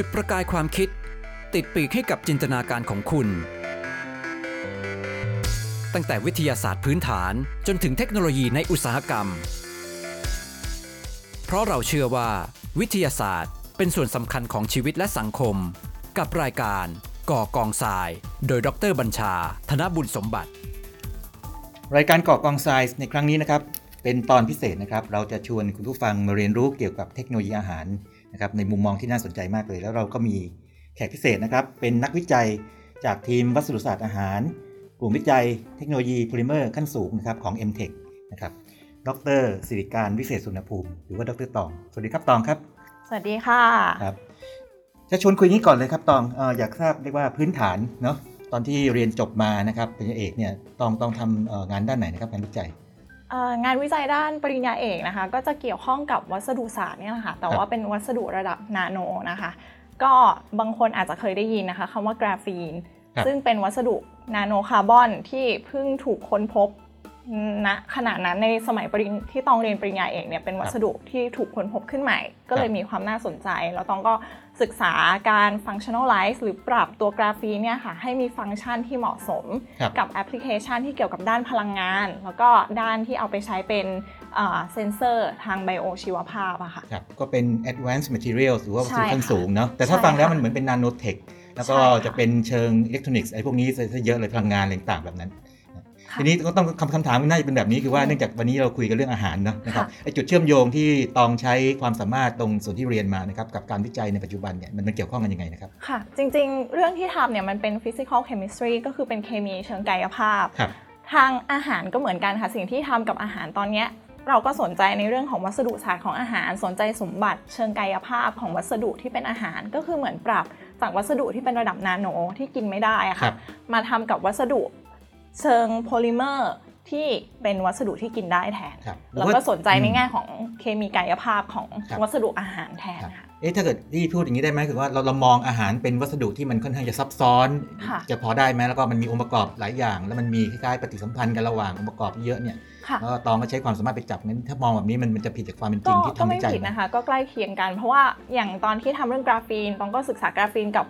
จุดประกายความคิด ติดปีกให้กับจินตนาการของคุณ ตั้งแต่วิทยาศาสตร์พื้นฐานจนถึงเทคโนโลยีในอุตสาหกรรม เพราะเราเชื่อว่า วิทยาศาสตร์เป็นส่วนสำคัญของชีวิตและสังคม กับรายการ ก่อกองทราย โดยดรบัญชา ธนบุญสมบัติ รายการก่อกองทรายในครั้งนี้นะครับเป็นตอนพิเศษนะครับ เราจะชวนคุณผู้ฟังมาเรียนรู้เกี่ยวกับเทคโนโลยีอาหาร นะครับในมุมมองที่น่าสนใจมากเลย แล้วเราก็มีแขกพิเศษนะครับ เป็นนักวิจัยจากทีมวัสดุศาสตร์อาหาร กลุ่มวิจัยเทคโนโลยีโพลิเมอร์ขั้นสูงนะครับของ m t e c h นะครับดรสิริการวิเศษสุนภูมิ หรือว่าดรตอง สวัสดีครับตองครับ สวัสดีค่ะครับจะชวนคุยนี้ก่อนเลยครับตองเอออยากทราบเรียกว่าพื้นฐานเนาะตอนที่เรียนจบมานะครับปริญญาเอกเนี่ยตองต้องทำเอ่องานด้านไหนนะครับงานวิจัยเอ่อ งานวิจัยด้านปริญญาเอกนะคะ ก็จะเกี่ยวข้องกับวัสดุศาสตร์เนี่ยแหละค่ะแต่ว่าเป็นวัสดุระดับนาโนนะคะ ก็บางคนอาจจะเคยได้ยินนะคะคำว่ากราฟีนครับซึ่งเป็นวัสดุนาโนคาร์บอนที่เพิ่งถูกค้นพบณขณะนั้นในสมัยปริญที่ตองเรียนปริญญาเอกเนี่ยเป็นวัสดุที่ถูกค้นพบขึ้นใหม่ ก็เลยมีความน่าสนใจ แล้วตองก็ ศึกษาการ functionalize หรือปรับตัวกราฟีนเนี่ยค่ะให้มีฟังก์ชันที่เหมาะสมครับกับแอปพลิเคชันที่เกี่ยวกับด้านพลังงาน แล้วก็ด้านที่เอาไปใช้เป็นเอ่อเซนเซอร์ทาง bio ชีวภาพอะค่ะครับก็เป็น advanced materials หรือว่าวัสดุใช่ขั้นค่ะสูงเนาะแต่ถ้าใช่ฟังแล้วค่ะมันเหมือนเป็น nanotech แล้วก็ใช่ค่ะจะเป็นเชิงอิเล็กทรอนิกส์ไอ้พวกนี้ซะเยอะเลยพลังงานอะไรต่างๆแบบนั้นค่ะ ทีนี้ก็ตองคำคำถามน่าจะเป็นแบบนี้คือว่าอืมเนื่องจากวันนี้เราคุยกันเรื่องอาหารเนาะนะครับค่ะไอ้จุดเชื่อมโยงที่ตองใช้ความสามารถตรงส่วนที่เรียนมานะครับกับการวิจัยในปัจจุบันเนี่ยมันมันเกี่ยวข้องกันยังไงนะครับค่ะจริงๆ เรื่องที่ทำเนี่ยมันเป็น physical chemistry ก็คือเป็นเคมีเชิงกายภาพครับทางอาหารก็เหมือนกันค่ะสิ่งที่ทำกับอาหารตอนเนี้ยเราก็สนใจในเรื่องของวัสดุศาสตร์ของอาหาร สนใจสมบัติเชิงกายภาพของวัสดุที่เป็นอาหาร ก็คือเหมือนปรับจากวัสดุที่เป็นระดับนาโนที่กินไม่ได้อะครัค่ะบมาทำกับวัสดุ เชิงโพลิเมอร์ที่เป็นวัสดุที่กินได้แทนครับแล้วก็สนใจในอืมแง่ของเคมีกายภาพของครับวัสดุอาหารแทนครับค่ะเอ๊ะถ้าเกิดที่พูดอย่างนี้ได้ไหมคือว่าเราเรามองอาหารเป็นวัสดุที่มันค่อนข้างจะซับซ้อนค่ะจะพอได้ไหมแล้วก็มันมีองค์ประกอบหลายอย่าง แล้วมันมีคล้ายๆปฏิสัมพันธ์กันระหว่างองค์ประกอบที่เยอะเนี่ยค่ะแล้วก็ตองก็ใช้ความสามารถไปจับงั้นถ้ามองแบบนี้มันมันจะผิดจากความเป็นจริงที่ทำวิจัย ก็ก็ไม่ผิดนะคะ ก็ใกล้เคียงกันเพราะว่าอย่างตอนที่ทำเรื่องกราฟีนตองก็ศึกษากราฟีนกับ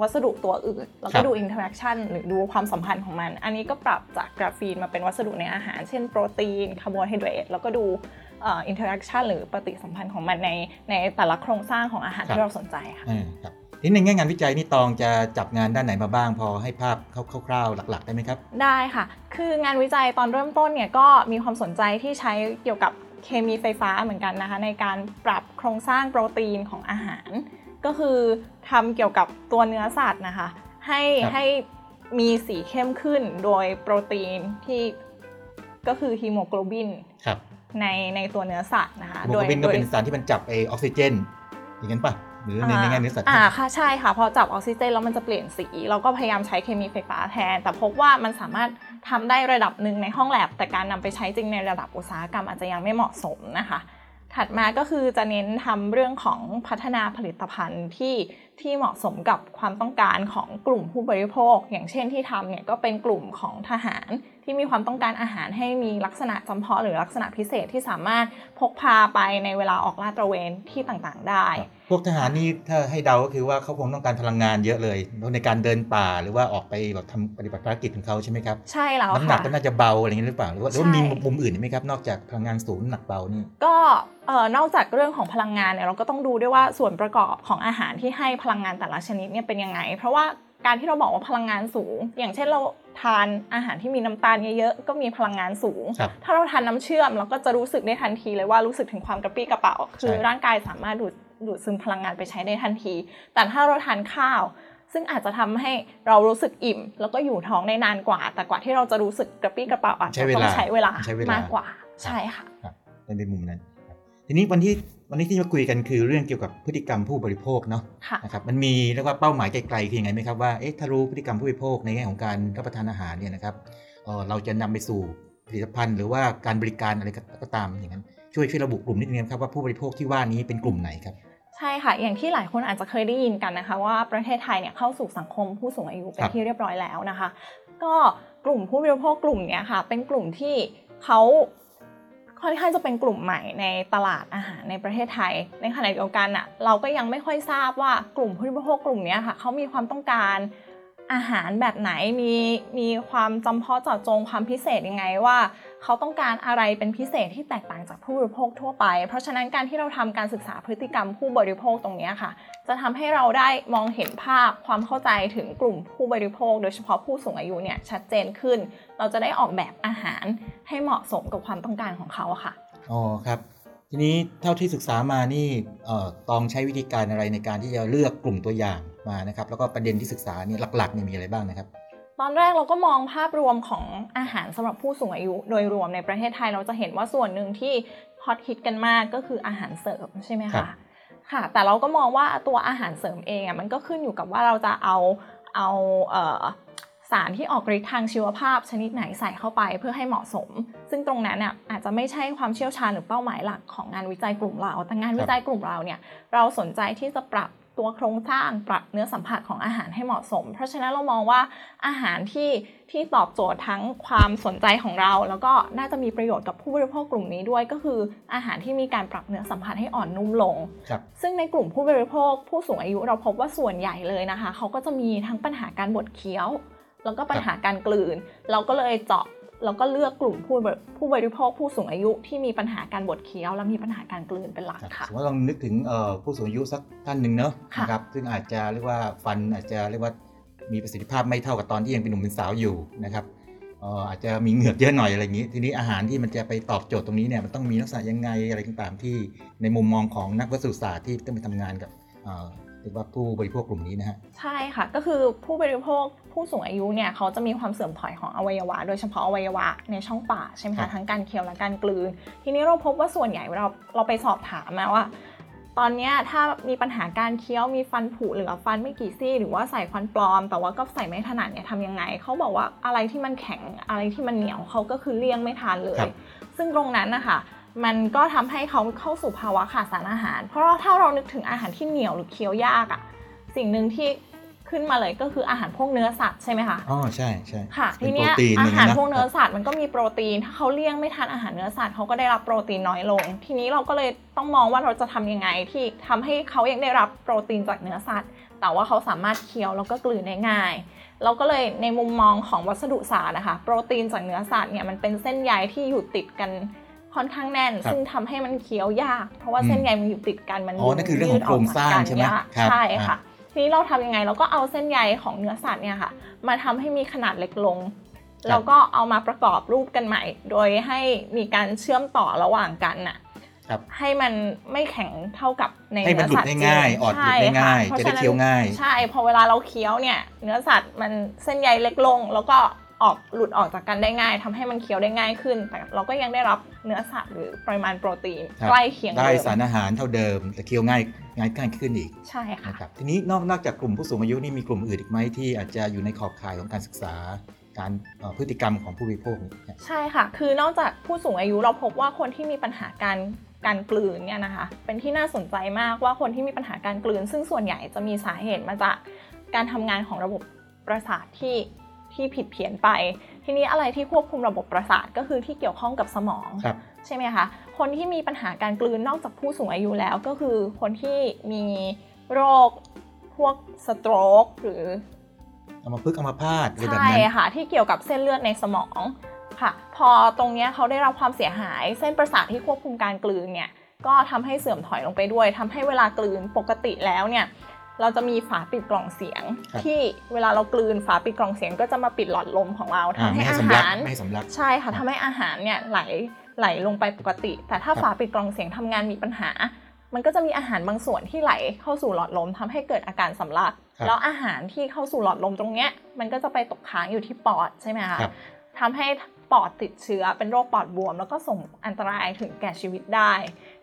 วัสดุตัวอื่น แล้วก็ครับดู interaction หรือดูความสัมพันธ์ของมัน อันนี้ก็ปรับจากกราฟีนมาเป็นวัสดุในอาหาร เช่นโปรตีนคาร์โบไฮเดรตแล้วก็ดูinteraction หรือปฏิสัมพันธ์ของมันในในแต่ละโครงสร้างของอาหารที่เราสนใจค่ะเออครับทีนี้ในแง่งานวิจัยนี่ตองจะจับงานด้านไหนมาบ้าง พอให้ภาพคร่าวๆหลัก ๆ ได้ไหมครับ ได้ค่ะ คืองานวิจัยตอนเริ่มต้นเนี่ยก็มีความสนใจที่ใช้เกี่ยวกับเคมีไฟฟ้าเหมือนกันนะคะในการปรับโครงสร้างโปรตีนของอาหาร ก็คือทำเกี่ยวกับตัวเนื้อสัตว์นะคะ ให้ครับให้มีสีเข้มขึ้นโดยโปรตีนที่ก็คือฮีโมโกลบินครับในในตัวเนื้อสัตว์นะคะโมโกลบินก็เป็นสารที่มันจับไอออกซิเจน อย่างนั้นป่ะหรือในในแง่เนื้อสัตว์อ่าค่ะใช่ค่ะ พอจับออกซิเจนแล้วมันจะเปลี่ยนสี เราก็พยายามใช้เคมีไฟฟ้าแทน แต่พบว่ามันสามารถทำได้ระดับหนึ่งในห้องแลบ แต่การนำไปใช้จริงในระดับอุตสาหกรรมอาจจะยังไม่เหมาะสมนะคะ ถัดมาก็คือจะเน้นทำเรื่องของพัฒนาผลิตภัณฑ์ที่ที่เหมาะสมกับความต้องการของกลุ่มผู้บริโภค อย่างเช่นที่ทำเนี่ยก็เป็นกลุ่มของทหาร ที่มีความต้องการอาหารให้มีลักษณะจำเพาะหรือลักษณะพิเศษที่สามารถพกพาไปในเวลาออกลาดตระเวนที่ต่างๆได้ พวกทหารนี่ถ้าให้เดาก็คือว่าเขาคงต้องการพลังงานเยอะเลยในการเดินป่าหรือว่าออกไปแบบทำปฏิบัติภารกิจของเขาใช่ไหมครับใช่แล้วน้ำหนักค่ะก็น่าจะเบาอะไรอย่างนี้หรือเปล่าหรือว่าหรือว่าใช่ มีมุมอื่นไหมครับนอกจากพลังงานสูงน้ำหนักเบานี่ ก็เอ่อนอกจากเรื่องของพลังงานเนี่ยเราก็ต้องดูด้วยว่าส่วนประกอบของอาหารที่ให้พลังงานแต่ละชนิดเนี่ยเป็นยังไง เพราะว่า การที่เราบอกว่าพลังงานสูง อย่างเช่นเราทานอาหารที่มีน้ำตาลเยอะๆก็มีพลังงานสูงครับถ้าเราทานน้ำเชื่อมเราก็จะรู้สึกได้ทันทีเลยว่ารู้สึกถึงความกระปรี้กระเป๋า คือใช่ร่างกายสามารถดูดดูดซึมพลังงานไปใช้ได้ทันที แต่ถ้าเราทานข้าว ซึ่งอาจจะทำให้เรารู้สึกอิ่ม แล้วก็อยู่ท้องได้นานกว่า แต่กว่าที่เราจะรู้สึกกระปรี้กระเป๋าอาจจะต้องใช้เวลาใช้เวลามากกว่าใช่ค่ะครับในมุมนั้นครับ ทีนี้วันที่วันนี้ที่มาคุยกันคือเรื่องเกี่ยวกับพฤติกรรมผู้บริโภคเนาะค่ะนะครับมันมีเรียกว่าเป้าหมายไกลๆคือยังไงไหมครับว่าเอ๊ะถ้ารู้พฤติกรรมผู้บริโภคในแง่ของการรับประทานอาหารเนี่ยนะครับเอ่อเราจะนำไปสู่ผลิตภัณฑ์หรือว่าการบริการอะไรก็ตามอย่างนั้นช่วยช่วยระบุกลุ่มนิดนึงครับว่าผู้บริโภคที่ว่านี้เป็นกลุ่มไหนครับใช่ค่ะ อย่างที่หลายคนอาจจะเคยได้ยินกันนะคะ ว่าประเทศไทยเนี่ยเข้าสู่สังคมผู้สูงอายุเป็คนรับที่เรียบร้อยแล้วนะคะ ก็กลุ่มผู้บริโภคกลุ่มเนี้ยค่ะ เป็นกลุ่มที่เขา ค่อนข้างจะเป็นกลุ่มใหม่ในตลาดอาหารในประเทศไทย ในขณะเดียวกันอะเราก็ยังไม่ค่อยทราบว่ากลุ่มผู้บริโภคกลุ่มนี้ค่ะเขามีความต้องการอาหารแบบไหนมีมีความจำเพาะเจาะจงความพิเศษยังไงว่า เขาต้องการอะไรเป็นพิเศษที่แตกต่างจากผู้บริโภคทั่วไป เพราะฉะนั้นการที่เราทำการศึกษาพฤติกรรมผู้บริโภคตรงนี้ค่ะ จะทำให้เราได้มองเห็นภาพความเข้าใจถึงกลุ่มผู้บริโภค โดยเฉพาะผู้สูงอายุเนี่ยชัดเจนขึ้น เราจะได้ออกแบบอาหารให้เหมาะสมกับความต้องการของเขาค่ะอ๋อครับทีนี้เท่าที่ศึกษามานี่เอ่อตองใช้วิธีการอะไรในการที่จะเลือกกลุ่มตัวอย่างมานะครับ แล้วก็ประเด็นที่ศึกษาเนี่ยหลักๆนี่มีอะไรบ้างนะครับ ตอนแรกเราก็มองภาพรวมของอาหารสำหรับผู้สูงอายุโดยรวมในประเทศไทยเราจะเห็นว่าส่วนหนึ่งที่ฮอตฮิตกันมากก็คืออาหารเสริมใช่ไหมคะค่ะ แต่เราก็มองว่าตัวอาหารเสริมเองอะมันก็ขึ้นอยู่กับว่าเราจะเอาเอาเออสารที่ออกฤทธิ์ทางชีวภาพชนิดไหนใส่เข้าไปเพื่อให้เหมาะสม ซึ่งตรงนั้นอะอาจจะไม่ใช่ความเชี่ยวชาญหรือเป้าหมายหลักของงานวิจัยกลุ่มเรา แต่งานวิจัยกลุ่มเราเนี่ยเราสนใจที่จะปรับ ตัวโครงสร้างปรับเนื้อสัมผัสของอาหารให้เหมาะสม เพราะฉะนั้นเรามองว่าอาหารที่ที่ตอบโจทย์ทั้งความสนใจของเรา แล้วก็น่าจะมีประโยชน์กับผู้บริโภคกลุ่มนี้ด้วย ก็คืออาหารที่มีการปรับเนื้อสัมผัสให้อ่อนนุ่มลงครับซึ่งในกลุ่มผู้บริโภค ผู้สูงอายุเราพบว่าส่วนใหญ่เลยนะคะ เขาก็จะมีทั้งปัญหาการบดเคี้ยว แล้วก็ปัญหาการกลืน เราก็เลยเจาะ แล้วก็เลือกกลุ่มผู้บริผู้บริโภคผู้สูงอายุที่มีปัญหาการบดเคี้ยว และมีปัญหาการกลืนเป็นหลักครับค่ะสมมติลองนึกถึงเอ่อผู้สูงอายุสักท่านหนึ่งเนอะค่ะนะครับซึ่งอาจจะเรียกว่าฟันอาจจะเรียกว่ามีประสิทธิภาพไม่เท่ากับตอนที่ยังเป็นหนุ่มเป็นสาวอยู่นะครับเอ่ออาจจะมีเหงือกเยอะหน่อยอะไรอย่างนี้ ทีนี้อาหารที่มันจะไปตอบโจทย์ตรงนี้เนี่ยมันต้องมีลักษณะยังไงอะไรต่างๆที่ในมุมมองของนักวัตถุศาสตร์ที่ต้องไปทำงานกับ เอ่อเรียกว่าผู้บริโภคกลุ่มนี้นะฮะใช่ค่ะ ก็คือผู้บริโภคผู้สูงอายุเนี่ยเขาจะมีความเสื่อมถอยของอวัยวะ โดยเฉพาะอวัยวะในช่องปากใช่ไหมครัคะบทั้งการเคี้ยวและการกลืน ทีนี้เราพบว่าส่วนใหญ่เราเราไปสอบถามมาว่า ตอนเนี้ยถ้ามีปัญหาการเคี้ยวมีฟันผุเหลือฟันไม่กี่ซี่ หรือว่าใส่ฟันปลอม แต่ว่าก็ใส่ไม่ถนัดเนี่ยทำยังไงเขาบอกว่าอะไรที่มันแข็งอะไรที่มันเหนียวเขาก็คือเลี่ยงไม่ทานเลยครับซึ่งตรงนั้นนะคะ มันก็ทำให้เขาเข้าสู่ภาวะขาดสารอาหาร เพราะว่าถ้าเรานึกถึงอาหารที่เหนียวหรือเคี้ยวยากอะสิ่งหนึ่งที่ขึ้นมาเลยก็คืออาหารพวกเนื้อสัตว์ใช่ไหมคะ อ๋อใช่ใช่ค่ะเป็ทีนโปรเนี้ยตีนอาหารย่งะพวกเนื้อสัตว์มันก็มีโปรตีน ถ้าเขาเลี่ยงไม่ทานอาหารเนื้อสัตว์เขาก็ได้รับโปรตีนน้อยลง ทีนี้เราก็เลยต้องมองว่าเราจะทำยังไงที่ทำให้เขายังได้รับโปรตีนจากเนื้อสัตว์ แต่ว่าเขาสามารถเคี้ยวแล้วก็กลืนได้ง่าย เราก็เลยในมุมมองของวัสดุศาสตร์นะคะ โปรตีนจากเนื้อสัตว์เนี่ยมันเป็นเส้นใยที่อยู่ติดกัน ค่อนข้างแน่น ครับซึ่งทำให้มันเคี้ยวยาก เพราะว่าอืมเส้นใยมันอยู่ติดกันมันอ๋อนั่นคือเรื่องของโครงสร้างใช่ไหมยืดออกจากกันยากครับใช่อ่าค่ะ ทีนี้เราทำยังไงเราก็เอาเส้นใยของเนื้อสัตว์เนี่ยค่ะ มาทำให้มีขนาดเล็กลงแล้วก็เอามาประกอบรูปกันใหม่ โดยให้มีการเชื่อมต่อระหว่างกันน่ะครับ ให้มันไม่แข็งเท่ากับในให้มันเนื้อสัตว์หลุดได้ง่ายจริออดหลุดได้ใช่ค่ะง่ายพรจะได้ฉนั้นเคี้ยวง่าย ใช่พอเวลาเราเคี้ยวเนี่ย เนื้อสัตว์มันเส้นใยเล็กลง แล้วก็ ออกหลุดออกจากกันได้ง่ายทำให้มันเคี้ยวได้ง่ายขึ้น แต่เราก็ยังได้รับเนื้อสัตว์หรือปริมาณโปรตีนครับใกล้เคียงได้เดิมสารอาหารเท่าเดิม แต่เคี้ยวง่ายง่ายง่ายขึ้นอีกใช่ค่ะนะครับทีนี้นอกนอกจากกลุ่มผู้สูงอายุนี่มีกลุ่มอื่นอีกไหมที่อาจจะอยู่ในขอบข่ายของการศึกษาการเอ่อพฤติกรรมของผู้บริโภคเนี่ยใช่ค่ะ คือนอกจากผู้สูงอายุเราพบว่าคนที่มีปัญหาการการกลืนเนี่ยนะคะ เป็นที่น่าสนใจมากว่าคนที่มีปัญหาการกลืน ซึ่งส่วนใหญ่จะมีสาเหตุมาจากการทำงานของระบบประสาทที่ ที่ผิดเพี้ยนไป ทีนี้อะไรที่ควบคุมระบบประสาทก็คือที่เกี่ยวข้องกับสมองครับใช่ไหมคะ คนที่มีปัญหาการกลืนนอกจากผู้สูงอายุแล้วก็คือคนที่มีโรคพวกสโตรกหรือเอามาพึกษ์เอามาพาดอะไรแบบใช่นั้นค่ะ ที่เกี่ยวกับเส้นเลือดในสมองค่ะ พอตรงเนี้ยเขาได้รับความเสียหายเส้นประสาทที่ควบคุมการกลืนเนี่ยก็ทำให้เสื่อมถอยลงไปด้วยทำให้เวลากลืนปกติแล้วเนี่ย เราจะมีฝาปิดกล่องเสียง ครับที่เวลาเรากลืนฝาปิดกล่องเสียง ก็จะมาปิดหลอดลมของเราอ่าทำให้ไม่ให้อาสำลักหารไม่ให้สำลักใช่ค่ะทำให้อาหารเนี่ยไหลไหลลงไปปกติ แต่ถ้าครับ ฝาปิดกล่องเสียงทำงานมีปัญหา มันก็จะมีอาหารบางส่วนที่ไหลเข้าสู่หลอดลมทำให้เกิดอาการสำลัก ครับ แล้วอาหารที่เข้าสู่หลอดลมตรงเนี้ยมันก็จะไปตกค้างอยู่ที่ปอดใช่ไหมคะครับ ทำให้ปอดติดเชื้อเป็นโรคปอดบวม แล้วก็ส่งอันตรายถึงแก่ชีวิตได้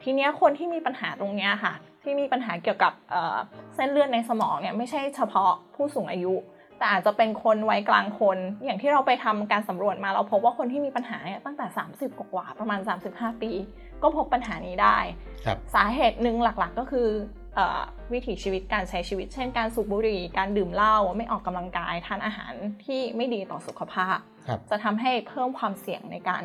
ทีเนี้ยคนที่มีปัญหาตรงเนี้ยค่ะ ที่มีปัญหาเกี่ยวกับเอ่อเส้นเลือดในสมองเนี่ยไม่ใช่เฉพาะผู้สูงอายุ แต่อาจจะเป็นคนวัยกลางคน อย่างที่เราไปทำการสำรวจมาเราพบว่าคนที่มีปัญหาเนี่ยตั้งแต่ 30 กว่าๆประมาณ 35 ปี ก็พบปัญหานี้ได้ครับสาเหตุหนึ่งหลักๆก็คือเออวิถีชีวิตการใช้ชีวิต เช่นการสูบบุหรี่ การดื่มเหล้าไม่ออกกำลังกายทานอาหารที่ไม่ดีต่อสุขภาพครับจะทำให้เพิ่มความเสี่ยงในการ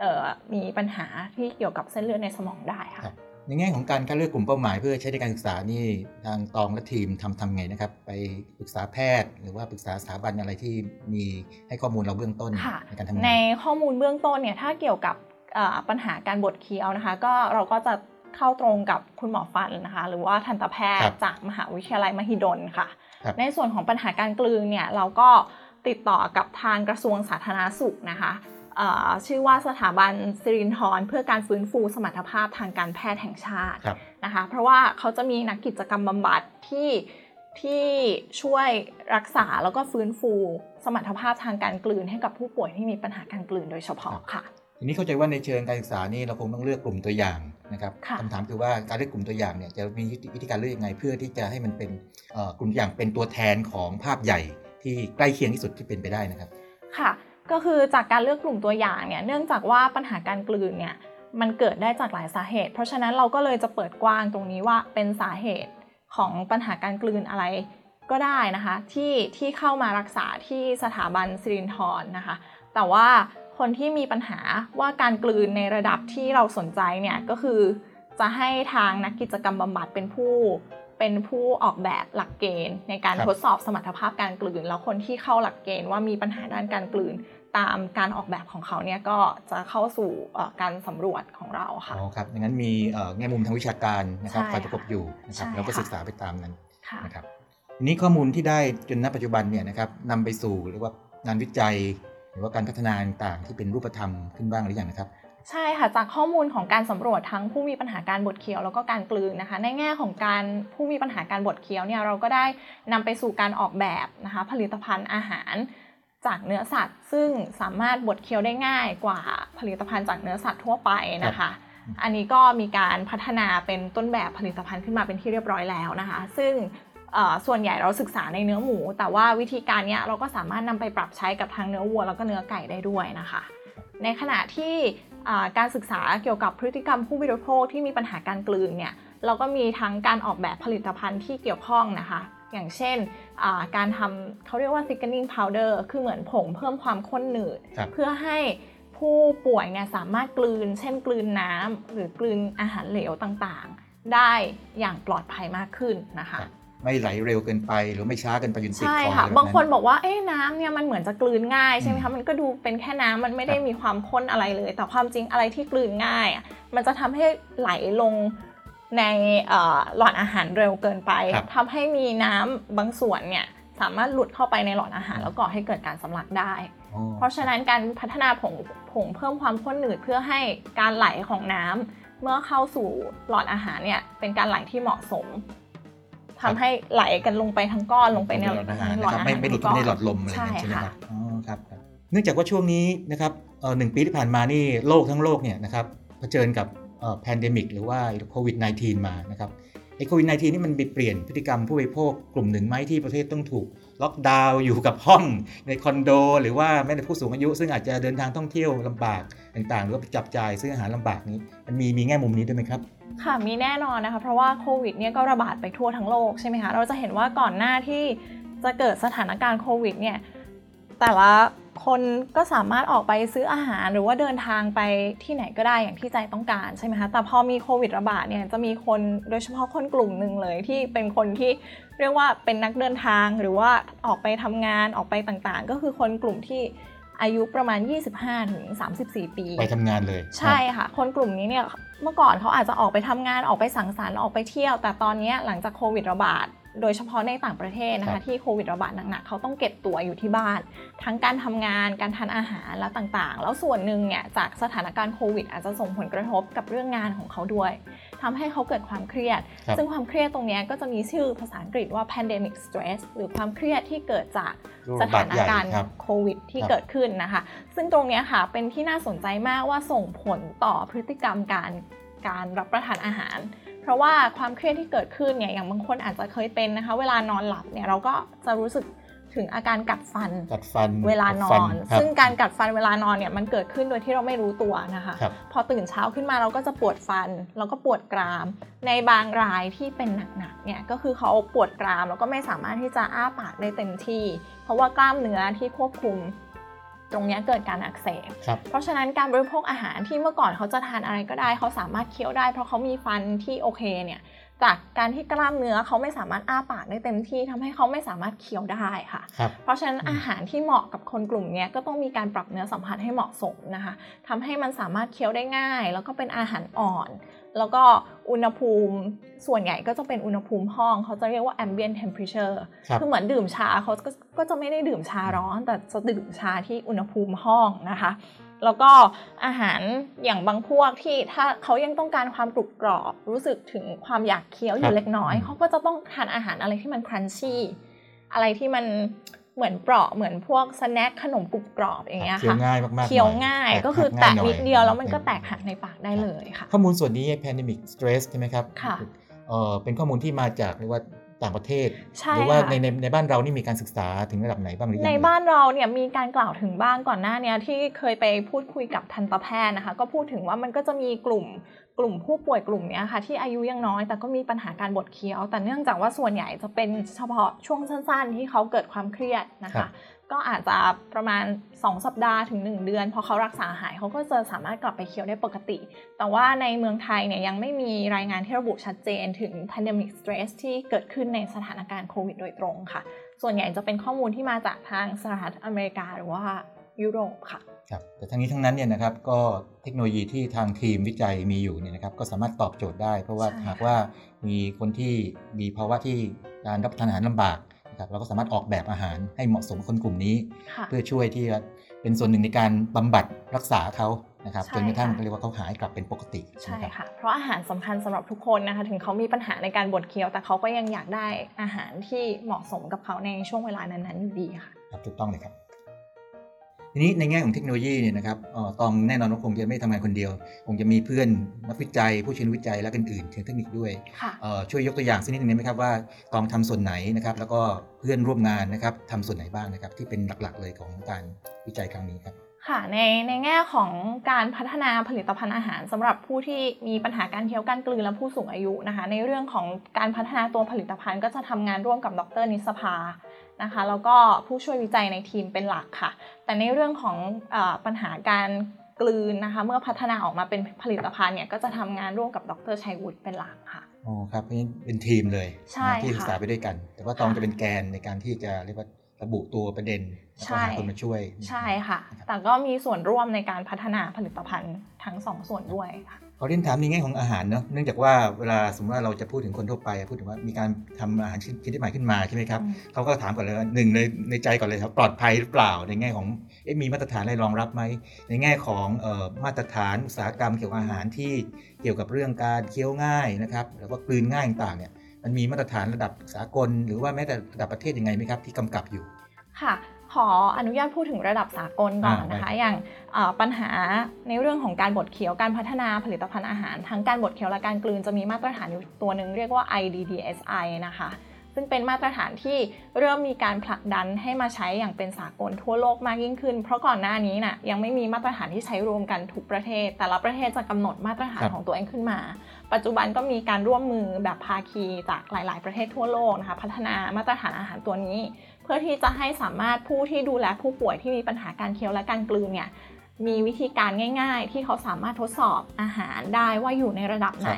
เอ่อมีปัญหาที่เกี่ยวกับเส้นเลือดในสมองได้ค่ะครับ ในแง่ของการคัดเลือกกลุ่มเป้าหมายเพื่อใช้ในการศึกษานี่ทางตองและทีมทำทำไงนะครับ ไปปรึกษาแพทย์ หรือว่าปรึกษาสถาบันอะไรที่มีให้ข้อมูลเราเบื้องต้นค่ะในการทำงานในข้อมูลเบื้องต้นเนี่ยถ้าเกี่ยวกับเอ่อปัญหาการบดเคี้ยวนะคะ ก็เราก็จะเข้าตรงกับคุณหมอฟันนะคะ หรือว่าทันตแพทครัย์บจากมหาวิทยาลัยมหิดลค่ะครับในส่วนของปัญหาการกลืนเนี่ยเราก็ติดต่อกับทางกระทรวงสาธารณสุขนะคะเอ่อ ชื่อว่าสถาบันสิรินทรเพื่อการฟื้นฟูสมรรถภาพทางการแพทย์แห่งชาติครับนะคะ เพราะว่าเขาจะมีนักกิจกรรมบำบัดที่ที่ช่วยรักษาแล้วก็ฟื้นฟูสมรรถภาพทางการกลืนให้กับผู้ป่วยที่มีปัญหาการกลืนโดยเฉพาะค่ะทีนี้เข้าใจว่าในเชิงการศึกษานี่เราคงต้องเลือกกลุ่มตัวอย่างนะครับค่ะคำถามคือว่าการเลือกกลุ่มตัวอย่างเนี่ยจะมีวิธีการเลือกยังไง เพื่อที่จะให้มันเป็นเอ่อกลุ่มตัวอย่างเป็นตัวแทนของภาพใหญ่ที่ใกล้เคียงที่สุดที่เป็นไปได้นะครับ ค่ะ ก็คือจากการเลือกกลุ่มตัวอย่างเนี่ยเนื่องจากว่าปัญหาการกลืนเนี่ยมันเกิดได้จากหลายสาเหตุ เพราะฉะนั้นเราก็เลยจะเปิดกว้างตรงนี้ว่าเป็นสาเหตุของปัญหาการกลืนอะไรก็ได้นะคะที่ที่เข้ามารักษาที่สถาบันสิรินทรนะคะ แต่ว่าคนที่มีปัญหาว่าการกลืนในระดับที่เราสนใจเนี่ยก็คือ จะให้ทางนักกิจกรรมบำบัดเป็นผู้ เป็นผู้ออกแบบหลักเกณฑ์ ในการครับทดสอบสมรรถภาพการกลืน แล้วคนที่เข้าหลักเกณฑ์ว่ามีปัญหาด้านการกลืน ตามการออกแบบของเขาเนี่ยก็จะเข้าสู่เอ่อการสำรวจของเราค่ะอ๋อครับดังนั้นมีเอ่อแง่มุมทางวิชาการนะครับใช่คอยประกบอยู่นะครับใช่เราก็ค่ะศึกษาไปตามนั้นค่ะนะครับทีนี้ข้อมูลที่ได้จนณปัจจุบันเนี่ยนะครับนำไปสู่เรียกว่างานวิจัย หรือว่าการพัฒนาต่างๆที่เป็นรูปธรรมขึ้นบ้างหรือยังนะครับใช่ค่ะจากข้อมูลของการสำรวจทั้งผู้มีปัญหาการบดเคี้ยวแล้วก็การกลืนนะคะ ในแง่ของการผู้มีปัญหาการบดเคี้ยวเนี่ยเราก็ได้นำไปสู่การออกแบบนะคะผลิตภัณฑ์อาหาร จากเนื้อสัตว์ ซึ่งสามารถบดเคี้ยวได้ง่ายกว่าผลิตภัณฑ์จากเนื้อสัตว์ทั่วไปนะคะ อันนี้ก็มีการพัฒนาเป็นต้นแบบผลิตภัณฑ์ขึ้นมาเป็นที่เรียบร้อยแล้วนะคะ ซึ่งเอ่อส่วนใหญ่เราศึกษาในเนื้อหมู แต่ว่าวิธีการเนี้ยเราก็สามารถนำไปปรับใช้กับทางเนื้อวัวแล้วก็เนื้อไก่ได้ด้วยนะคะ ในขณะที่อ่าการศึกษาเกี่ยวกับพฤติกรรมผู้บริโภคที่มีปัญหาการกลืนเนี่ยเราก็มีทั้งการออกแบบผลิตภัณฑ์ที่เกี่ยวข้องนะคะ อย่างเช่นอ่าการทำเขาเรียกว่า thickening powder คือเหมือนผงเพิ่มความข้นหนืดครับเพื่อให้ผู้ป่วยเนี่ยสามารถกลืน เช่นกลืนน้ำหรือกลืนอาหารเหลวต่างๆ ได้อย่างปลอดภัยมากขึ้นนะคะครับไม่ไหลเร็วเกินไปหรือไม่ช้าเกินไปจนติดใช่คอค่ะอะไรบางคนแบบบอกว่าเอ๊ะน้ำเนี่ยมันเหมือนจะกลืนง่ายใช่ไหมอืคะมมันก็ดูเป็นแค่น้ำมันไม่ได้ครับมีความข้นอะไรเลย แต่ความจริงอะไรที่กลืนง่ายอะมันจะทำให้ไหลลง ในเอ่อหลอดอาหารเร็วเกินไปครับทำให้มีน้ำบางส่วนเนี่ยสามารถหลุดเข้าไปในหลอดอาหารแล้วก่อให้เกิดการสำลักได้อ๋อเพราะฉะนั้นการพัฒนาผงผงเพิ่มความข้นหนืดเพื่อให้การไหลของน้ำเมื่อเข้าสู่หลอดอาหารเนี่ยเป็นการไหลที่เหมาะสมทำให้ไหลกันลงไปทั้งก้อนลงไปในหลอดอาหารหลนะอดครับอาหารไม่ไม่หลุดในหลอดลมอะไรอย่างนั้นใช่ใช่ไหมคค่ะอ๋อครับครับเนื่องจากว่าช่วงนี้นะครับเอ่อหนึ่งปีที่ผ่านมานี่โลกทั้งโลกเนี่ยนะครับเผชิญกับ pandemic หรือว่าโควิด -19 มานะครับไอ้โควิด -19 นี่มันไปเปลี่ยนพฤติกรรมผู้บริโภคกลุ่มหนึ่งไหมที่ประเทศต้องถูกล็อกดาวน์อยู่กับห้องในคอนโด หรือว่าแม้แต่ผู้สูงอายุ ซึ่งอาจจะเดินทางท่องเที่ยวลำบากต่างๆ หรือว่าจับจ่ายซื้ออาหารลำบากนี้มันมีมีแง่มุมนี้ด้วยไหมครับ ค่ะมีแน่นอนนะคะเพราะว่าโควิดเนี่ยก็ระบาดไปทั่วทั้งโลกใช่ไหมคะเราจะเห็นว่าก่อนหน้าที่จะเกิดสถานการณ์โควิดเนี่ยแต่ละ คนก็สามารถออกไปซื้ออาหารหรือว่าเดินทางไปที่ไหนก็ได้อย่างที่ใจต้องการใช่ไหมคะ แต่พอมีโควิดระบาดเนี่ยจะมีคนโดยเฉพาะคนกลุ่มหนึ่งเลยที่เป็นคนที่เรียกว่าเป็นนักเดินทางหรือว่าออกไปทำงานออกไปต่างๆ ก็คือคนกลุ่มที่อายุประมาณ 25-34 ปี ไปทำงานเลย ใช่ค่ะ คนกลุ่มนี้เนี่ยเมื่อก่อนเขาอาจจะออกไปทำงานออกไปสังสรรค์ออกไปเที่ยว แต่ตอนนี้หลังจากโควิดระบาด โดยเฉพาะในต่างประเทศนะครัคะบที่โควิดระบาดหนักๆเขาต้องเก็บตัวอยู่ที่บ้าน ทั้งการทำงานการทานอาหารและต่างๆ แล้วส่วนหนึ่งเนี่ยจากสถานการณ์โควิด อาจจะส่งผลกระทบกับเรื่องงานของเขาด้วยทำให้เขาเกิดความเครียดครับซึ่งความเครียดตรงเนี้ยก็จะมีชื่อภาษาอังกฤษว่า pandemic stress หรือความเครียดที่เกิดจากโรคสระบาถาดนใหญ่การณ์ครับโควิดที่ครับเกิดขึ้นนะคะ ซึ่งตรงเนี้ยค่ะเป็นที่น่าสนใจมากว่าส่งผลต่อพฤติกรรมการการรับประทานอาหารเพ ราะว่าความเครียดที่เกิดขึ้นเนี่ยอย่างบางคนอาจจะเคยเป็นนะคะ เวลานอนหลับเนี่ยเราก็จะรู้สึกถึงอาการกัดฟันกัดฟันเวลานอกัดฟันครับซึ่งการกัดฟันเวลานอนเนี่ยมันเกิดขึ้นโดยที่เราไม่รู้ตัวนะคะครับพอตื่นเช้าขึ้นมาเราก็จะปวดฟัน แล้วก็ปวดกราม ในบางรายที่เป็นหนักๆเนี่ยก็คือเขาปวดกรามแล้วก็ไม่สามารถที่จะอ้าปากได้เต็มที่ เพราะว่ากล้ามเนื้อที่ควบคุม ตรงเนี้ยเกิดการอักเสบครับเพราะฉะนั้นการบริโภคอาหารที่เมื่อก่อนเขาจะทานอะไรก็ได้ เขาสามารถเคี้ยวได้ เพราะเขามีฟันที่โอเคเนี่ยจากการที่กล้ามเนื้อเขาไม่สามารถอ้าปากได้เต็มที่ทำให้เขาไม่สามารถเคี้ยวได้ค่ะครับเพราะฉะนั้นอืมอาหารที่เหมาะกับคนกลุ่มเนี้ยก็ต้องมีการปรับเนื้อสัมผัสให้เหมาะสมนะคะทำให้มันสามารถเคี้ยวได้ง่าย แล้วก็เป็นอาหารอ่อน แล้วก็อุณหภูมิส่วนใหญ่ก็จะเป็นอุณหภูมิห้อง เขาจะเรียกว่า ambient temperature ครับคือเหมือนดื่มชาเขาก็ก็จะไม่ได้ดื่มชาร้อน แต่จะดื่มชาที่อุณหภูมิห้องนะคะ แล้วก็อาหารอย่างบางพวกที่ถ้าเขายังต้องการความกรุบกรอบ รู้สึกถึงความอยากเคี้ยวอครัยู่บเล็กน้อยอืมเขาก็จะต้องทานอาหารอะไรที่มันครันชี่อะไรที่มัน เหมือนเปราะเหมือนพวกสแน็คขนมกรุบกรอบอย่างเงี้ยเคี้ยวค่ะง่ายมากๆเคี้ยวหน่ง่ายแตก็คือหัแตะง่าหนิดเดียวแล้วมันป็ก็แตกหักในปากได้เลยค่ะ ข้อมูลส่วนนี้ pandemic stress ใช่ไหมครับค่ะเอ่อเป็นข้อมูลที่มาจากเรียกว่าต่างประเทศใช่หรืว่าค่ะในในในบ้านเรานี่มีการศึกษาถึงระดับไหนบ้างหรือยังในบ้านเราเนี่ยมีการกล่าวถึงบ้างก่อนหน้าเนี้ยที่เคยไปพูดคุยกับทันตแพทย์นะคะ ก็พูดถึงว่ามันก็จะมีกลุ่ม กลุ่มผู้ป่วยกลุ่มเนี้ยค่ะที่อายุยังน้อย แต่ก็มีปัญหาการบดเคี้ยว แต่เนื่องจากว่าส่วนใหญ่จะเป็นเฉพาะช่วงสั้นๆ ที่เขาเกิดความเครียดนะครัคะบก็อาจจะประมาณ 2 สัปดาห์ถึง 1 เดือน พอเขารักษาหายเขาก็จะสามารถกลับไปเคี้ยวได้ปกติ แต่ว่าในเมืองไทยเนี่ยยังไม่มีรายงานที่ระบุชัดเจนถึง pandemic stress ที่เกิดขึ้นในสถานการณ์โควิดโดยตรงค่ะ ส่วนใหญ่จะเป็นข้อมูลที่มาจากทางสหรัฐอเมริกาหรือว่ายุโรปค่ะ ครับแต่ทั้งนี้ทั้งนั้นเนี่ยนะครับก็เทคโนโลยีที่ทางทีมวิจัยมีอยู่เนี่ยนะครับก็สามารถตอบโจทย์ได้ เพราะว่าใช่หากว่ามีคนที่มีภาวะที่การรับประทานอาหารลำบากนะครับเราก็สามารถออกแบบอาหารให้เหมาะสมกับคนกลุ่มนี้ค่ะเพื่อช่วยที่จะเป็นส่วนหนึ่งในการบำบัดรักษาเขานะครับใช่จนกระทั่งค่ะเรียกว่าเขาหายกลับเป็นปกติใช่ไหมรับค่ะเพราะอาหารสำคัญสำหรับทุกคนนะคะถึงเขามีปัญหาในการบดเคี้ยว แต่เขาก็ยังอยากได้อาหารที่เหมาะสมกับเขาในช่วงเวลานั้นๆอยู่ดีค่ะครับถูกต้องเลยครับ ทีนี้ในแง่ของเทคโนโลยีเนี่ยนะครับเอ่อตองแน่นอนว่าคงจะไม่ทำงานคนเดียว คงจะมีเพื่อนนักวิจัย ผู้เชี่ยวชาญวิจัยและอื่นๆเชิงเทคนิคด้วยค่ะเอ่อช่วยยกตัวอย่างสักนิดนึงได้ไหมครับว่าตองทำส่วนไหนนะครับ แล้วก็เพื่อนร่วมงานนะครับทำส่วนไหนบ้างนะครับ ที่เป็นหลักๆเลยของการวิจัยครั้งนี้ครับค่ะในในแง่ของการพัฒนาผลิตภัณฑ์อาหารสำหรับผู้ที่มีปัญหาการเคี้ยวการกลืนและผู้สูงอายุนะคะ ในเรื่องของการพัฒนาตัวผลิตภัณฑ์ก็จะทำงานร่วมกับดรนิสภา นะคะแล้วก็ผู้ช่วยวิจัยในทีมเป็นหลักค่ะ แต่ในเรื่องของเออปัญหาการกลืนนะคะเมื่อพัฒนาออกมาเป็นผลิตภัณฑ์เนี่ยก็จะทำงานร่วมกับดรชัยวุฒิเป็นหลักค่ะอ๋อครับเพราะฉะนั้นเป็นทีมเลยใช่นะที่ค่ะศึกษาไปด้วยกัน แต่ว่าตองค่ะจะเป็นแกนในการที่จะเรียกว่าระบุตัวประเด็นแล้วก็หาใช่คนมาช่วยใช่ค่ะ แต่ก็มีส่วนร่วมในการพัฒนาผลิตภัณฑ์ทั้งสองส่วนด้วยค่ะ ขอเรียนถามในแง่ของอาหารเนาะเนื่องจากว่าเวลาสมมติว่าเราจะพูดถึงคนทั่วไปพูดถึงว่ามีการทำอาหารชิ้นชิ้นที่ใหม่ขึ้นมาใช่ไหมครับอืมเขาก็ถามก่อนเลยว่าหนึ่งในในใจก่อนเลยครับปลอดภัยหรือเปล่าในแง่ของเอ๊ะมีมาตรฐานอะไรรองรับไหมในแง่ของเอ่อมาตรฐานอุตสาหกรรมเกี่ยวกับอาหารที่เกี่ยวกับเรื่องการเคี้ยวง่ายนะครับหรือว่ากลืนง่ายต่างๆเนี่ยมันมีมาตรฐานระดับสากล หรือว่าแม้แต่ระดับประเทศยังไงไหมครับที่กำกับอยู่ค่ะ ขออนุญาตพูดถึงระดับสากลก่อนอ่านะคะได้อย่างเอ่อปัญหาในเรื่องของการบดเคี้ยวการพัฒนาผลิตภัณฑ์อาหาร ทั้งการบดเคี้ยวและการกลืนจะมีมาตรฐานอยู่ตัวหนึ่งเรียกว่า IDDSI นะคะ ซึ่งเป็นมาตรฐานที่เริ่มมีการผลักดันให้มาใช้อย่างเป็นสากลทั่วโลกมากยิ่งขึ้น เพราะก่อนหน้านี้น่ะยังไม่มีมาตรฐานที่ใช้รวมกันทุกประเทศ แต่ละประเทศจะกำหนดมาตรฐานครับของตัวเองขึ้นมา ปัจจุบันก็มีการร่วมมือแบบภาคีจากหลาย ๆ ประเทศทั่วโลกนะคะ พัฒนามาตรฐานอาหารตัวนี้เพื่อที่จะให้สามารถผู้ที่ดูแลผู้ป่วยที่มีปัญหาการเคี้ยวและการกลืนเนี่ยมีวิธีการง่าย ๆ ที่เขาสามารถทดสอบอาหารได้ว่าอยู่ในระดับไหน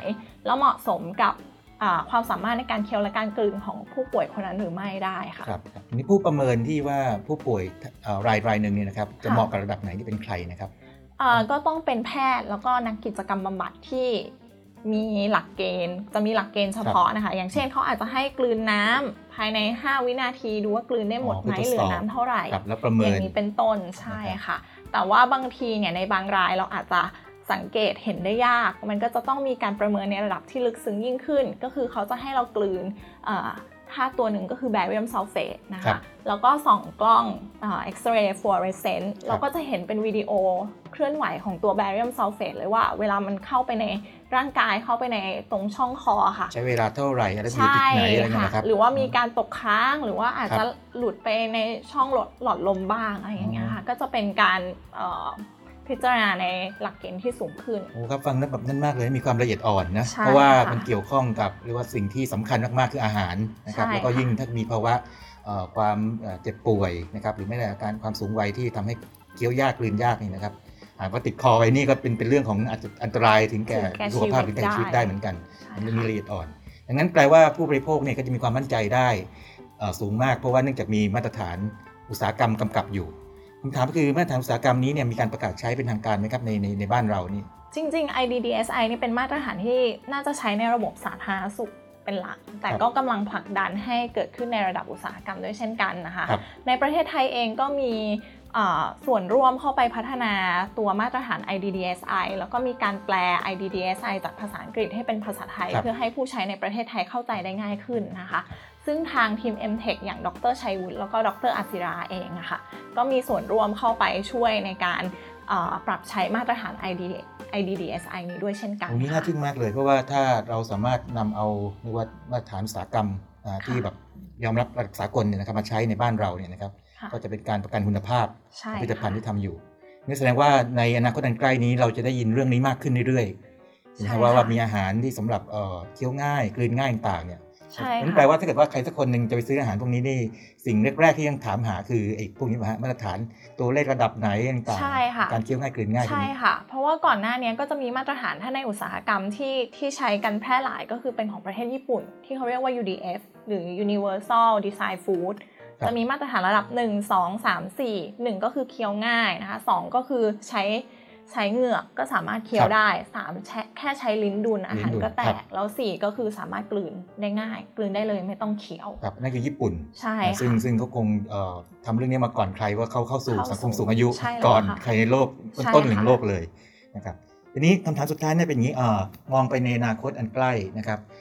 แล้วเหมาะสมกับอ่าความสามารถในการเคี้ยวและการกลืนของผู้ป่วยคนนั้นหรือไม่ได้ค่ะครับครับทีนี้ผู้ประเมินที่ว่าผู้ป่วยเอ่อรายรายหนึ่งเนี่ยนะครับจะค่ะเหมาะกับระดับไหนที่เป็นใครนะครับอ่าก็ต้องเป็นแพทย์แล้วก็นักกิจกรรมบำบัดที่มีหลักเกณฑ์ จะมีหลักเกณฑ์เฉพาะนะคะ อย่างเช่นเขาอาจจะให้กลืนน้ำภายใน 5 วินาทีดูว่ากลืนได้หมดอ๋อไหมคือทดสอบเหลือน้ำเท่าไหร่ครับแล้วประเมิอนย่างนี้เป็นต้นใช่ค่ะ แต่ว่าบางทีเนี่ยในบางรายเราอาจจะสังเกตเห็นได้ยาก มันก็จะต้องมีการประเมินในระดับที่ลึกซึ้งยิ่งขึ้น ก็คือเขาจะให้เรากลืน เอ่อถ้าตัวหนึ่งก็คือ barium sulfate นะครัคะ บแล้วก็ส่องกล้องเอ่อ X-ray fluorescent เราก็จะเห็นเป็นวิดีโอเคลื่อนไหวของตัว barium sulfate เลยว่าเวลามันเข้าไปในร่างกายเข้าไปในตรงช่องคอค่ะ ใช้เวลาเท่าไหร่อะไรอยู่ใช่ที่ไหนอะไรเงี้ยค่ะนะครับ หรือว่ามีการตกค้างหรือว่าอาจครับจะหลุดไปในช่องหลอดหลอดลมบ้างอะไรอย่างเงี้ยค่ะก็จะเป็นการเอ่อ พิจารณาในหลักเกณฑ์ที่สูงขึ้น โอ้ครับฟังนั้นแบบนั้นมากเลยมีความละเอียดอ่อนนะใช่เพราะว่าค่ะมันเกี่ยวข้องกับเรียกว่าสิ่งที่สำคัญมากๆคืออาหารนะครับใช่แล้วก็ค่ะยิ่งถ้ามีภาวะเอ่อความเอ่อเจ็บป่วยนะครับหรือไม่แต่อาการความสูงวัยที่ทำให้เคี้ยวยากกลืนยากนี่นะครับหากว่าติดคอไว้นี่ก็เป็นเป็นเรื่องของอาจจะอันตรายถึงแก่ถึงแก่สุขภาพหรือแก่ชีชีวิวิตตได้ได้เหมือนกันใช่มันมีค่ะละเอียดอ่อนดังนั้นแปลว่าผู้บริโภคเนี่ยก็จะมีความมั่นใจได้เอ่อสูงมาก เพราะว่าเนื่องจากมีมาตรฐานอุตสาหกรรมกำกับอยู่ คำถามก็คือมาตรฐานอุตสาหกรรมนี้เนี่ยมีการประกาศใช้เป็นทางการไหมครับในในในบ้านเรานี่ จริง ๆ IDDSI นี่เป็นมาตรฐานที่น่าจะใช้ในระบบสาธารณสุขเป็นหลัก แต่ครับก็กำลังผลักดันให้เกิดขึ้นในระดับอุตสาหกรรมด้วยเช่นกันนะคะครับในประเทศไทยเองก็มีเอ่อส่วนร่วมเข้าไปพัฒนาตัวมาตรฐาน IDDSI แล้วก็มีการแปล IDDSI จากภาษาอังกฤษให้เป็นภาษาไทยครับเพื่อให้ผู้ใช้ในประเทศไทยเข้าใจได้ง่ายขึ้นนะคะ ซึ่งทางทีม MTech อย่างดรชัยวุฒิแล้วก็ดรอาศิราเองอะค่ะก็มีส่วนร่วมเข้าไปช่วยในการเอ่อปรับใช้มาตรฐาน ID IDDSI นี้ด้วยเช่นกันตรงนี้น่าค่ะทึ่งมากเลย เพราะว่าถ้าเราสามารถนำเอาเรียกว่ามาตรฐานอุตสาหกรรมอ่าที่แบบยอมรับระดับสากลเนี่ยนะครับมาใช้ในบ้านเราเนี่ยนะครับค่ะก็จะเป็นการประกันคุณภาพใช่ผลิตภัณฑ์ค่ะที่ทำอยู่นี่แสดงว่าในอนาคตอันใกล้นี้เราจะได้ยินเรื่องนี้มากขึ้นเรื่อยๆใช่นะครับว่าค่ะว่ามีอาหารที่สำหรับเอ่อเคี้ยวง่ายกลืนง่ายต่างๆเนี่ย ใช่นั่นค่ะแปลว่าถ้าเกิดว่าใครสักคนหนึ่งจะไปซื้ออาหารพวกนี้นี่สิ่งแรกๆที่ยังถามหาคือไอ้พวกนี้มาฮะมาตรฐานตัวเลขระดับไหนต่างใช่ค่ะการเคี้ยวง่ายกลืนง่ายพวกใช่นี้ค่ะ เพราะว่าก่อนหน้านี้ก็จะมีมาตรฐานถ้าในอุตสาหกรรมที่ที่ใช้กันแพร่หลายก็คือเป็นของประเทศญี่ปุ่น ที่เขาเรียกว่า UDF หรือ Universal Design Food ครับจะมีมาตรฐานระดับ 1 2 3 4 1 ก็คือเคี้ยวง่ายนะคะ2ก็คือใช้ ใช้เหงือกก็สามารถเคี้ยวได้3แค่แค่ใช้ลิ้นดุลอาหารก็แตก แล้ว4ก็คือสามารถกลืนได้ง่าย กลืนได้เลยไม่ต้องเคี้ยวครับนั่นคือญี่ปุ่น ใช่ซึ่งค่ะซึ่งเขาคงเอ่อทำเรื่องนี้มาก่อนใครว่าเขาเข้าสู่เข้าสู่สังคมสูงอายุใช่แล้วก่อนค่ะใครในโลกใช่ต้นๆหนึ่งค่ะโลกเลยนะครับทีนี้คำถามสุดท้ายเนี่ยเป็นอย่างนี้เอ่อมองไปในอนาคตอันใกล้นะครับทาง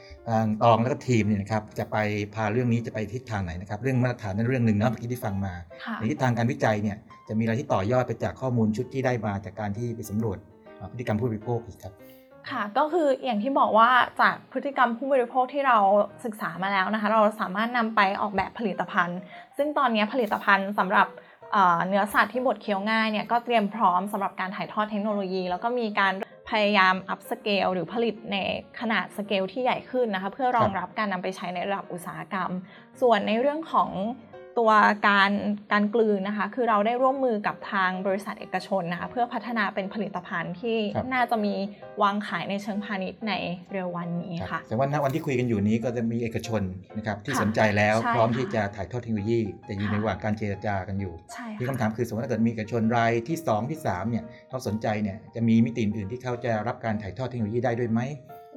ตองแล้วก็ทีมเนี่ยนะครับจะไปพาเรื่องนี้จะไปทิศทางไหนนะครับเรื่องมาตรฐานนั่นเรื่องหนึ่งนะเมื่อกี้ที่ฟังมาค่ะในทิศทางการวิจัยเนี่ยจะมีอะไรที่ต่อยอดไปจากข้อมูลชุดที่ได้มาจากการที่ไปสำรวจเอ่อพฤติกรรมผู้บริโภคอีกครับค่ะก็คืออย่างที่บอกว่าจากพฤติกรรมผู้บริโภคที่เราศึกษามาแล้วนะคะ เราสามารถนำไปออกแบบผลิตภัณฑ์ ซึ่งตอนนี้ผลิตภัณฑ์สำหรับเอ่อเนื้อสัตว์ที่บดเคี้ยวง่ายเนี่ยก็เตรียมพร้อมสำหรับการถ่ายทอดเทคโนโลยี แล้วก็มีการ พยายาม upscale หรือผลิตในขนาดสเกลที่ใหญ่ขึ้นนะคะเพื่อรองรับการนำไปใช้ในระดับอุตสาหกรรม ส่วนในเรื่องของ ตัวการการกลืนนะคะ คือเราได้ร่วมมือกับทางบริษัทเอกชนนะคะเพื่อพัฒนาเป็นผลิตภัณฑ์ที่ครับน่าจะมีวางขายในเชิงพาณิชย์ในเร็ววันนี้ครับค่ะแต่ว่าณวันที่คุยกันอยู่นี้ก็จะมีเอกชนนะครับที่ค่ะสนใจแล้วใช่พร้อมค่ะที่จะถ่ายทอดเทคโนโลยี แต่อยู่ในค่ะระหว่างการเจรจากันอยู่ใช่ที่ค่ะคำถามคือสมมติถ้าเกิดมีเอกชนรายที่ 2 ที่3เนี่ยเขาสนใจเนี่ยจะมีมิติอื่นๆที่เขาจะรับการถ่ายทอดเทคโนโลยีได้ด้วยไหม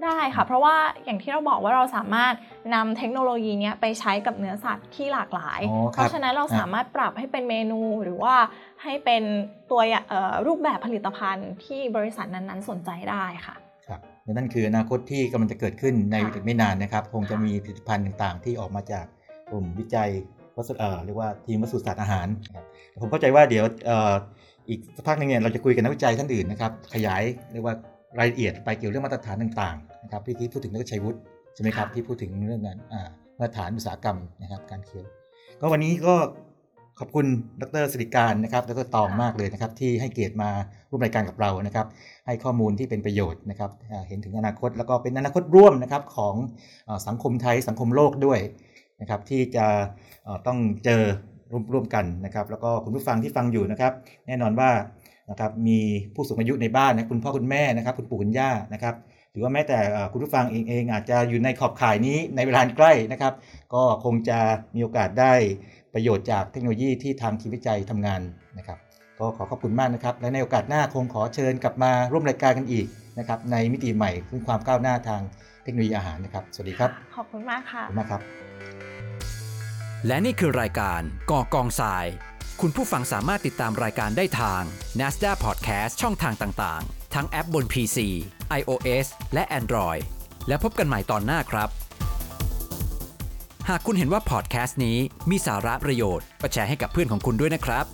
ได้ค่ะเพราะว่าอย่างที่เราบอกว่าเราสามารถนำเทคโนโลยีเนี้ยไปใช้กับเนื้อสัตว์ที่หลากหลายอ๋อครับเพราะฉะนั้นเราครับสามารถปรับให้เป็นเมนูหรือว่าให้เป็นตัวอย่างเอ่อรูปแบบผลิตภัณฑ์ที่บริษัทนั้นๆ สนใจได้ค่ะครับและนั่นคืออนาคตที่กำลังจะเกิดขึ้นในค่ะอีกไม่นานนะครับ คงจะมีผลิตภัณฑ์ต่างๆ ที่ออกมาจากกลุ่มวิจัยวัสดุเอ่อเรียกว่าทีมวัสดุศาสตร์อาหารนะครับผมเข้าใจว่าเดี๋ยวเอ่ออีกสักพักหนึงเนี่ยเราจะคุยกับนักวิจัยท่านอื่นนะครับขยายเรียกว่า รายละเอียดไปเกี่ยวเรื่องมาตรฐานต่างๆนะครับที่ที่พูดถึงดรชัยวุฒิใช่ไหมครับค่ะที่พูดถึงเรื่องงานอ่ามาตรฐานอุตสาหกรรมนะครับการเคี้ยวก็วันนี้ก็ขอบคุณดรสิริการนะครับดรตองมากเลยนะครับที่ให้เกียรติมาร่วมรายการกับเรานะครับ ให้ข้อมูลที่เป็นประโยชน์นะครับอ่าเห็นถึงอนาคตแล้วก็เป็นอนาคตร่วมนะครับของอาสังคมไทยสังคมโลกด้วยนะครับที่จะเอ่อต้องเจอร่วมร่วมกันนะครับ แล้วก็คุณผู้ฟังที่ฟังอยู่นะครับ แน่นอนว่า นะครับมีผู้สูงอายุในบ้านนะคุณพ่อคุณแม่นะครับคุณปู่คุณย่านะครับหรือว่าแม้แต่เอ่อคุณผู้ฟังเองเองอาจจะอยู่ในขอบข่ายนี้ในเวลาอันใกล้นะครับ ก็คงจะมีโอกาสได้ประโยชน์จากเทคโนโลยีที่ทางทีมวิจัยทำงานนะครับ ก็ขอขอบคุณมากนะครับ และในโอกาสหน้าคงขอเชิญกลับมาร่วมรายการกันอีกนะครับในมิติใหม่คือความก้าวหน้าทางเทคโนโลยีอาหารนะครับ สวัสดีครับ ขอบคุณมากขค่ะอบคุณมากครับ และนี่คือรายการก่อกองทราย คุณผู้ฟังสามารถติดตามรายการได้ทาง NASDAQ Podcast ช่องทางต่างๆ ทั้งแอปบน PC, iOS และ Android และพบกันใหม่ตอนหน้าครับ หากคุณเห็นว่าพอดแคสต์นี้มีสาระประโยชน์ก็แชร์ให้กับเพื่อนของคุณด้วยนะครับ